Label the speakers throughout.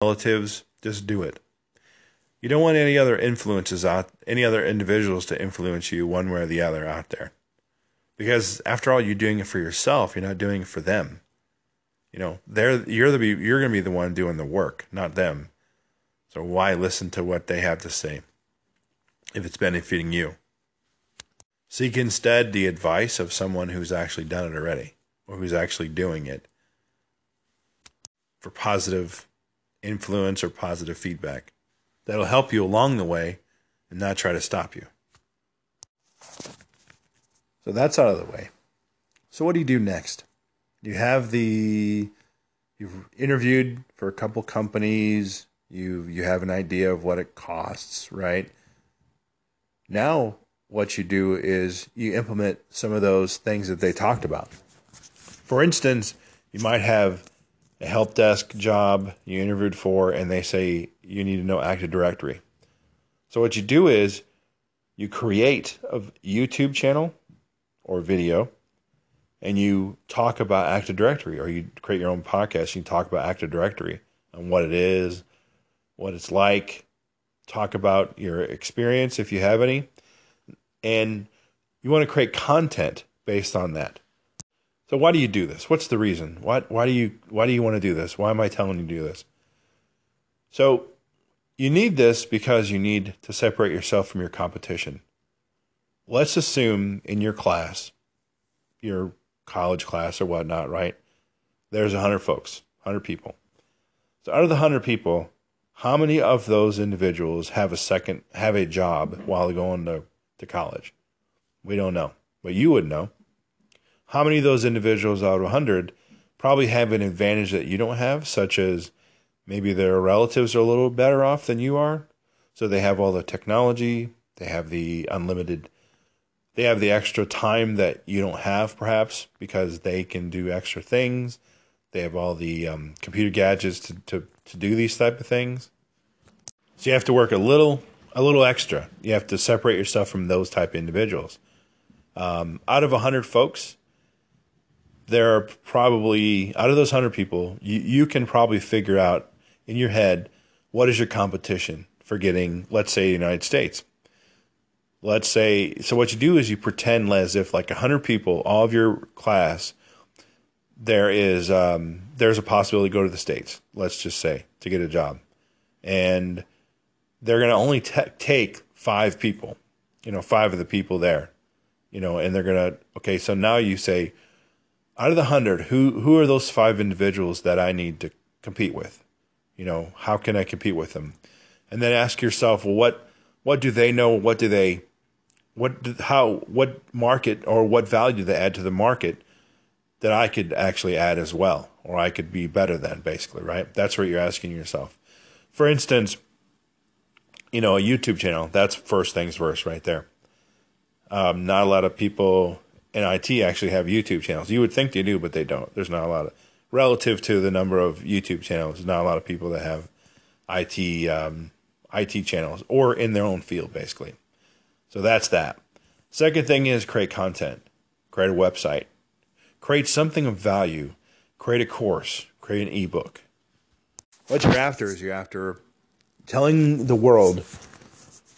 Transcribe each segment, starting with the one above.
Speaker 1: relatives, just do it. You don't want any other influences out, any other individuals to influence you one way or the other out there. Because after all, you're doing it for yourself. You're not doing it for them. You know, they're you're the you're going to be the one doing the work, not them. So why listen to what they have to say if it's benefiting you? Seek instead the advice of someone who's actually done it already or who's actually doing it for positive influence or positive feedback that'll help you along the way and not try to stop you. So that's out of the way. So what do you do next? You have the you've interviewed for a couple companies, you you have an idea of what it costs, right? Now what you do is you implement some of those things that they talked about. For instance, you might have a help desk job you interviewed for and they say you need to know Active Directory. So what you do is you create a YouTube channel or video and you talk about Active Directory or you create your own podcast and you talk about Active Directory and what it is, what it's like, talk about your experience if you have any, and you want to create content based on that. So why do you do this? What's the reason? Why why do you why do you want to do this? Why am I telling you to do this? So you need this because you need to separate yourself from your competition. Let's assume in your class, your college class or whatnot, right? There's a hundred folks, hundred people. So out of the hundred people, how many of those individuals have a second have a job while going to, to college? We don't know. But you would know. How many of those individuals out of 100 probably have an advantage that you don't have, such as maybe their relatives are a little better off than you are? So they have all the technology, they have the unlimited, they have the extra time that you don't have, perhaps, because they can do extra things. They have all the um, computer gadgets to, to, to do these type of things. So you have to work a little a little extra. You have to separate yourself from those type of individuals. Um, out of 100 folks, there are probably out of those 100 people you, you can probably figure out in your head what is your competition for getting let's say the united states? Let's say so what you do is you pretend as if like 100 people all of your class there is um, there's a possibility to go to the states let's just say to get a job. And they're going to only t- take five people you know five of the people there you know and they're going to okay so now you say out of the hundred, who who are those five individuals that I need to compete with? You know, how can I compete with them? And then ask yourself, well, what what do they know? What do they what how what market or what value they add to the market that I could actually add as well, or I could be better than, basically, right? That's what you're asking yourself. For instance, you know, a YouTube channel. That's first things first, right there. Um, not a lot of people in IT actually have YouTube channels. You would think they do, but they don't. There's not a lot of relative to the number of YouTube channels. There's not a lot of people that have IT um, IT channels or in their own field, basically. So that's that. Second thing is create content, create a website, create something of value, create a course, create an ebook. What you're after is you're after telling the world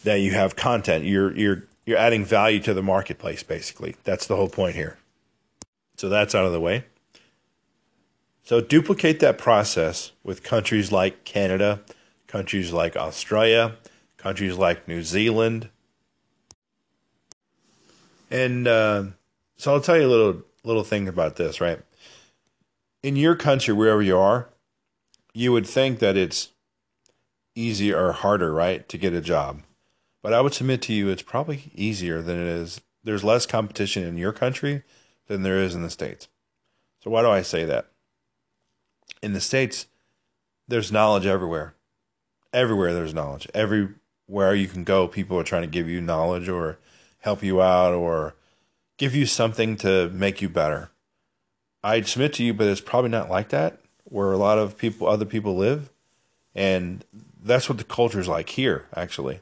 Speaker 1: that you have content. You're you're you're adding value to the marketplace, basically. That's the whole point here. So that's out of the way. So duplicate that process with countries like Canada, countries like Australia, countries like New Zealand. And uh, so I'll tell you a little little thing about this, right? In your country, wherever you are, you would think that it's easier or harder, right, to get a job. But I would submit to you it's probably easier than it is. There's less competition in your country than there is in the States. So why do I say that? In the States, there's knowledge everywhere. Everywhere there's knowledge. Everywhere you can go, people are trying to give you knowledge or help you out or give you something to make you better. I'd submit to you, but it's probably not like that where a lot of people, other people live. And that's what the culture is like here, actually.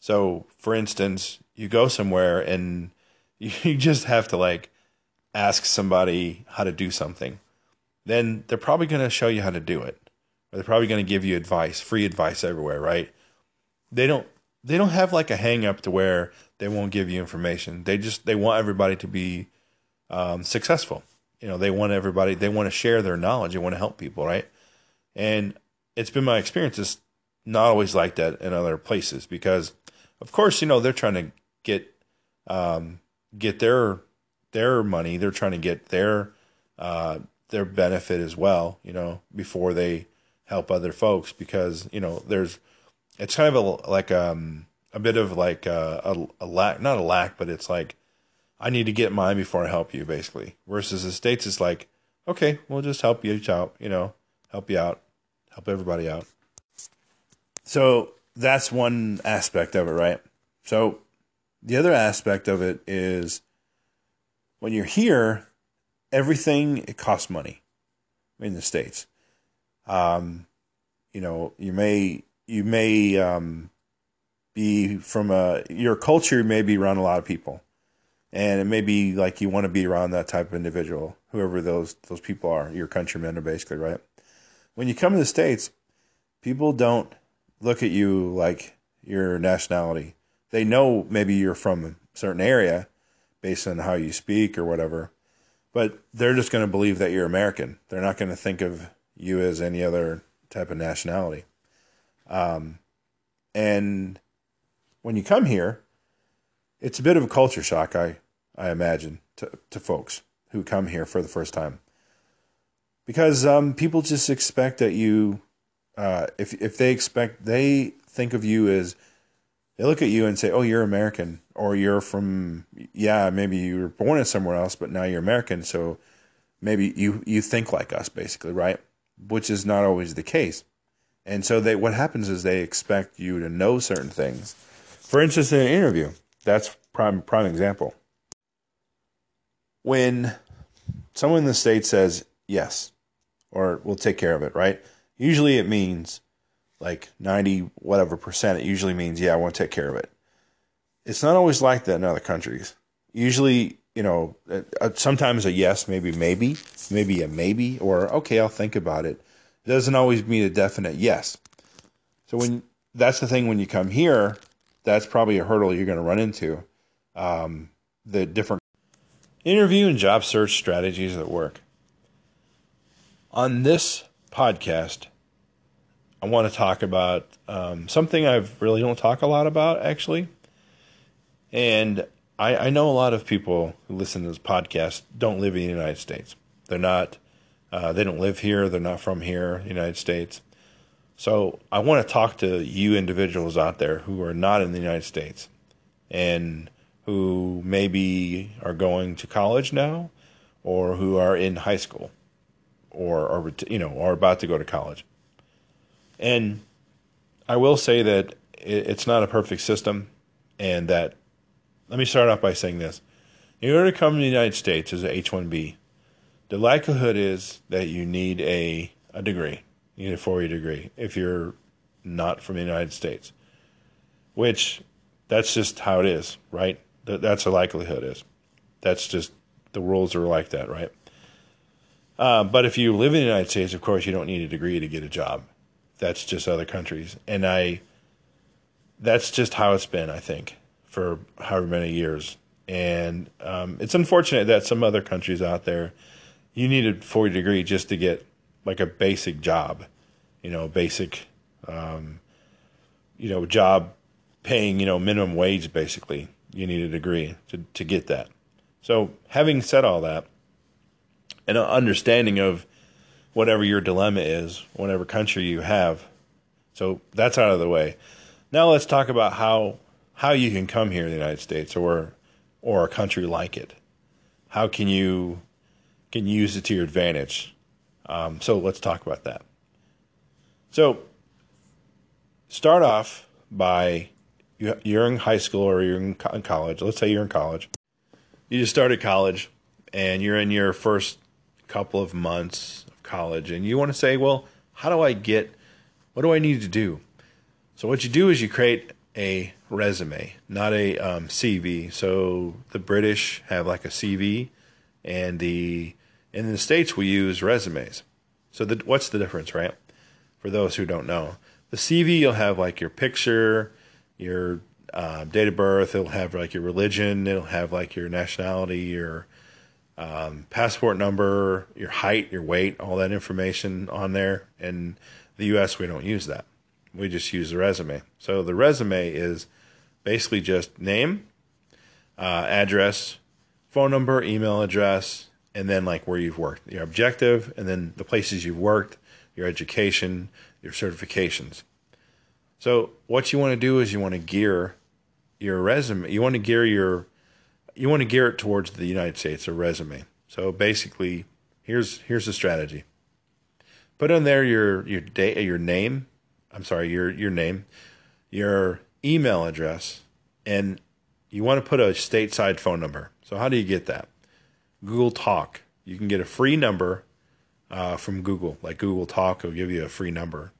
Speaker 1: So, for instance, you go somewhere and you just have to like ask somebody how to do something. Then they're probably going to show you how to do it. Or they're probably going to give you advice, free advice everywhere, right? They don't they don't have like a hang up to where they won't give you information. They just they want everybody to be um, successful. You know, they want everybody they want to share their knowledge. They want to help people, right? And it's been my experience. It's not always like that in other places because, of course, you know they're trying to get um, get their their money. They're trying to get their uh, their benefit as well. You know, before they help other folks because you know there's it's kind of a like um a bit of like a, a, a lack not a lack but it's like I need to get mine before I help you basically versus the states is like okay we'll just help you out you know help you out help everybody out so that's one aspect of it right? So the other aspect of it is when you're here everything it costs money in the states. Um, you know, you may you may um, be from a your culture may be around a lot of people, and it may be like you want to be around that type of individual, whoever those those people are, your countrymen are basically right. When you come to the states, people don't look at you like your nationality. They know maybe you're from a certain area based on how you speak or whatever, but they're just going to believe that you're American. They're not going to think of you as any other type of nationality. Um, and when you come here, it's a bit of a culture shock, I, I imagine, to, to folks who come here for the first time. Because um, people just expect that you, uh, if, if they expect, they think of you as, they look at you and say, oh, you're American, or you're from, yeah, maybe you were born in somewhere else, but now you're American, so maybe you, you think like us, basically, right? which is not always the case. And so they what happens is they expect you to know certain things. For instance, in an interview, that's prime prime example. When someone in the state says yes, or we'll take care of it, right? Usually it means like 90 whatever percent. It usually means, yeah, I want to take care of it. It's not always like that in other countries. Usually you know, uh, uh, sometimes a yes, maybe maybe, maybe a maybe, or okay, I'll think about it. It doesn't always mean a definite yes. So when that's the thing when you come here, that's probably a hurdle you're going to run into. Um, the different interview and job search strategies that work. On this podcast, I want to talk about um, something I really don't talk a lot about, actually. And I, I know a lot of people who listen to this podcast don't live in the United States. They're not, uh, they don't live here. They're not from here, the United States. So I want to talk to you individuals out there who are not in the United States and who maybe are going to college now or who are in high school or are you know are about to go to college. And I will say that it's not a perfect system and that let me start off by saying this. In order to come to the United States as an H 1B, the likelihood is that you need a, a degree, you need a four year degree if you're not from the United States, which that's just how it is, right? That, that's the likelihood is. That's just the rules are like that, right? Uh, but if you live in the United States, of course, you don't need a degree to get a job. That's just other countries. And I, that's just how it's been, I think for however many years. And um, it's unfortunate that some other countries out there, you need a 40 degree just to get like a basic job, you know, basic, um, you know, job paying, you know, minimum wage basically. You need a degree to, to get that. So, having said all that, and an understanding of whatever your dilemma is, whatever country you have, so that's out of the way. Now let's talk about how how you can come here in the United States or or a country like it. How can you can use it to your advantage? Um, so let's talk about that. So start off by you're in high school or you're in college. Let's say you're in college. You just started college and you're in your first couple of months college and you want to say, well, how do I get, what do I need to do? So what you do is you create a resume, not a um, CV. So the British have like a CV, and the in the states we use resumes. So the, what's the difference, right? for those who don't know. The CV, you'll have like your picture, your uh, date of birth, it'll have like your religion, it'll have like your nationality, your um, passport number, your height, your weight, all that information on there. In the US, we don't use that. We just use the resume. So the resume is basically just name, uh, address, phone number, email address, and then like where you've worked, your objective, and then the places you've worked, your education, your certifications. So what you want to do is you want to gear your resume. You want to gear your you want to gear it towards the United States, a resume. So basically, here's here's the strategy. Put on there your your day your name. I'm sorry, your your name, your email address, and you want to put a stateside phone number. So how do you get that? Google Talk. You can get a free number uh, from Google, like Google Talk will give you a free number.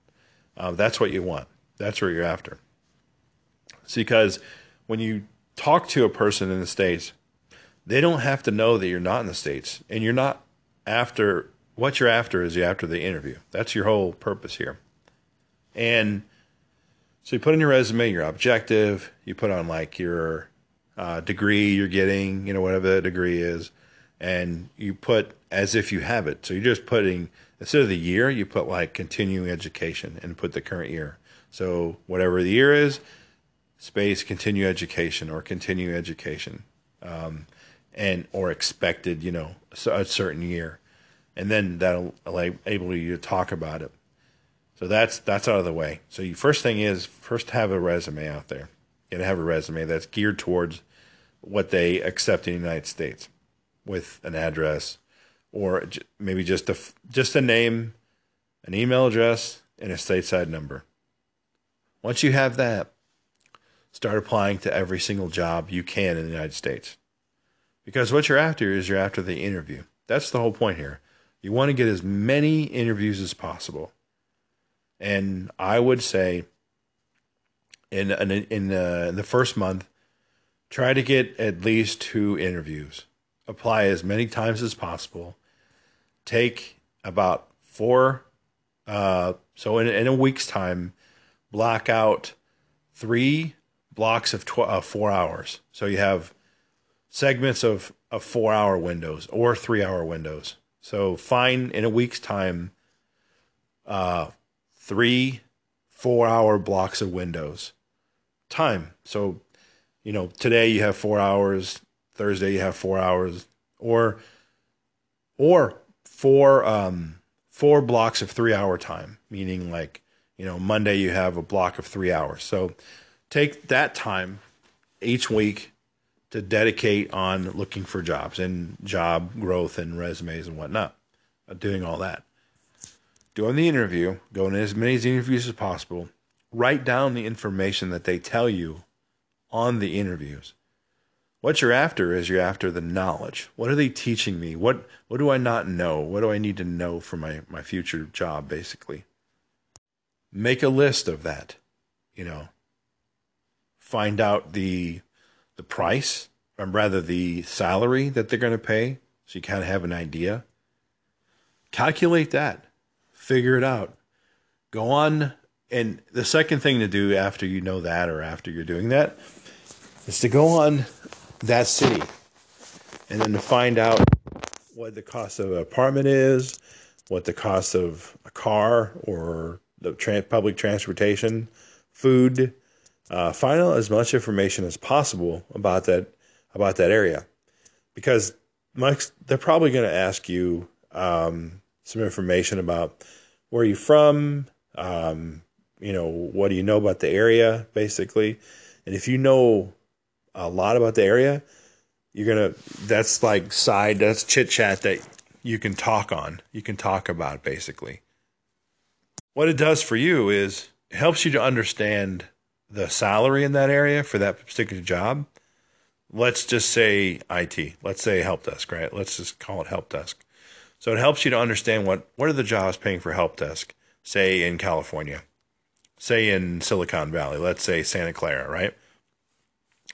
Speaker 1: Uh, that's what you want. That's what you're after. It's because when you talk to a person in the States, they don't have to know that you're not in the States and you're not after what you're after is you after the interview. That's your whole purpose here. And so you put in your resume your objective, you put on like your uh, degree you're getting, you know, whatever that degree is, and you put as if you have it. So you're just putting instead of the year, you put like continuing education and put the current year. So whatever the year is, space continue education or continue education, um, and or expected, you know, a certain year, and then that'll enable you to talk about it. So that's that's out of the way. So you first thing is first have a resume out there. You gotta have a resume that's geared towards what they accept in the United States with an address or maybe just a just a name, an email address, and a stateside number. Once you have that, start applying to every single job you can in the United States. Because what you're after is you're after the interview. That's the whole point here. You want to get as many interviews as possible. And I would say in in in, uh, in the first month, Try to get at least two interviews. Apply as many times as possible. Take about four, uh, so in, in a week's time, block out three blocks of, tw- uh, four hours. So you have segments of, of four hour windows or three hour windows. So find in a week's time uh, three four hour blocks of windows. Time. So you know, today you have four hours, Thursday you have four hours, or or four um four blocks of three hour time, meaning like, you know, Monday you have a block of three hours. So take that time each week to dedicate on looking for jobs and job growth and resumes and whatnot, uh, doing all that. Doing the interview, going to as many interviews as possible, write down the information that they tell you on the interviews. What you're after is you're after the knowledge. What are they teaching me? What what do I not know? What do I need to know for my, my future job, basically? Make a list of that, you know. Find out the the price, or rather the salary that they're going to pay, so you kind of have an idea. Calculate that. Figure it out. Go on and the second thing to do after you know that or after you're doing that is to go on that city and then to find out what the cost of an apartment is, what the cost of a car or the tra- public transportation, food. Uh, find out as much information as possible about that about that area, because Mike's, they're probably going to ask you um, some information about where you're from, um, you know, what do you know about the area, basically, and if you know a lot about the area, you're gonna that's like side that's chit chat that you can talk on. You can talk about basically. What it does for you is it helps you to understand the salary in that area for that particular job. Let's just say IT. Let's say help desk, right? Let's just call it help desk. So it helps you to understand what what are the jobs paying for help desk, say in California, say in Silicon Valley, let's say Santa Clara, right?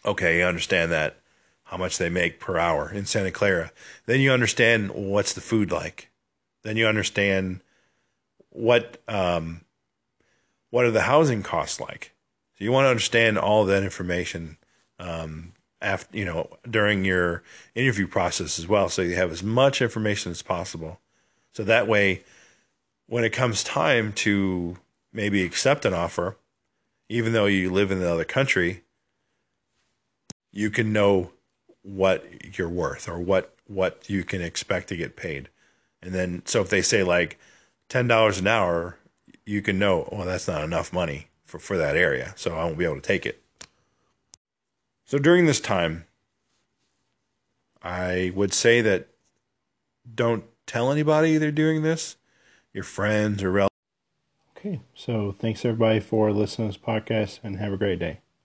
Speaker 1: okay, you understand that how much they make per hour in Santa Clara. Then you understand what's the food like. Then you understand what um, what are the housing costs like? So you want to understand all that information um, after you know during your interview process as well, so you have as much information as possible. So that way, when it comes time to maybe accept an offer, even though you live in another country, you can know what you're worth or what what you can expect to get paid. And then so if they say like ten dollars an hour, you can know, well, that's not enough money for, for that area, so I won't be able to take it. So during this time, I would say that don't tell anybody they're doing this, your friends or relatives.
Speaker 2: Okay, so thanks everybody for listening to this podcast and have a great day.